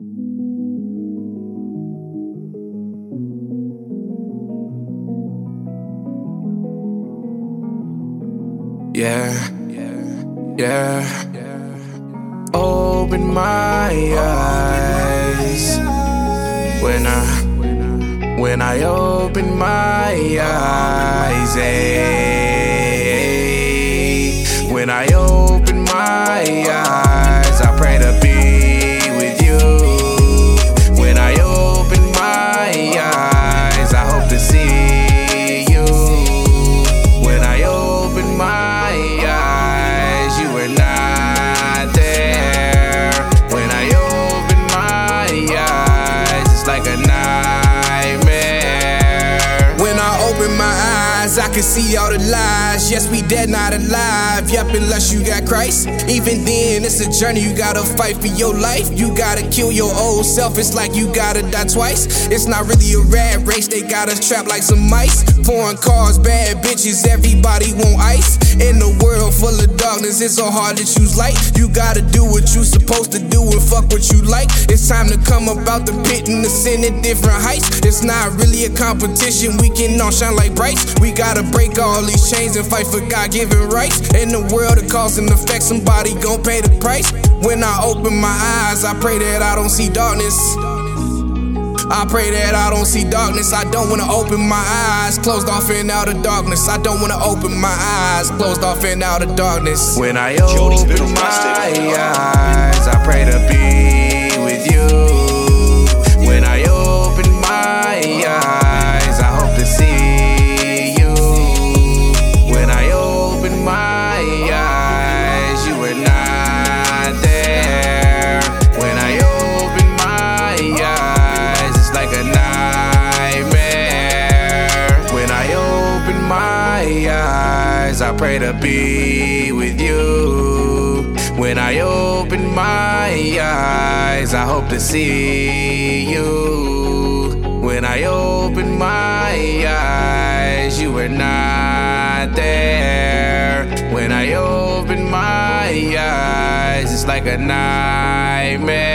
Yeah, yeah. Yeah, open my eyes when I when I open my eyes. eh. When I open my eyes, I can see all the lies. Yes, we dead, not alive. Yep, unless you got Christ. Even then, it's a journey. You gotta fight for your life. You gotta kill your old self. It's like you gotta die twice. It's not really a rat race. They got us trapped like some mice. Foreign cars, bad bitches. Everybody want ice. In world full of darkness, it's so hard to choose light. You gotta do what you supposed to do and fuck what you like. It's time to come about the pit and ascend at different heights. It's not really a competition. We can all shine like brights. We gotta break all these chains and fight for God given rights. In the world of cause and effect, somebody gon' pay the price. When I open my eyes, I pray that I don't see darkness. I pray that I don't see darkness. I don't wanna open my eyes, closed off and out of darkness. I don't wanna open my eyes, closed off and out of darkness. When I open my eyes, I pray to pray to be with you. When I open my eyes, I hope to see you. When I open my eyes, you were not there. When I open my eyes, it's like a nightmare.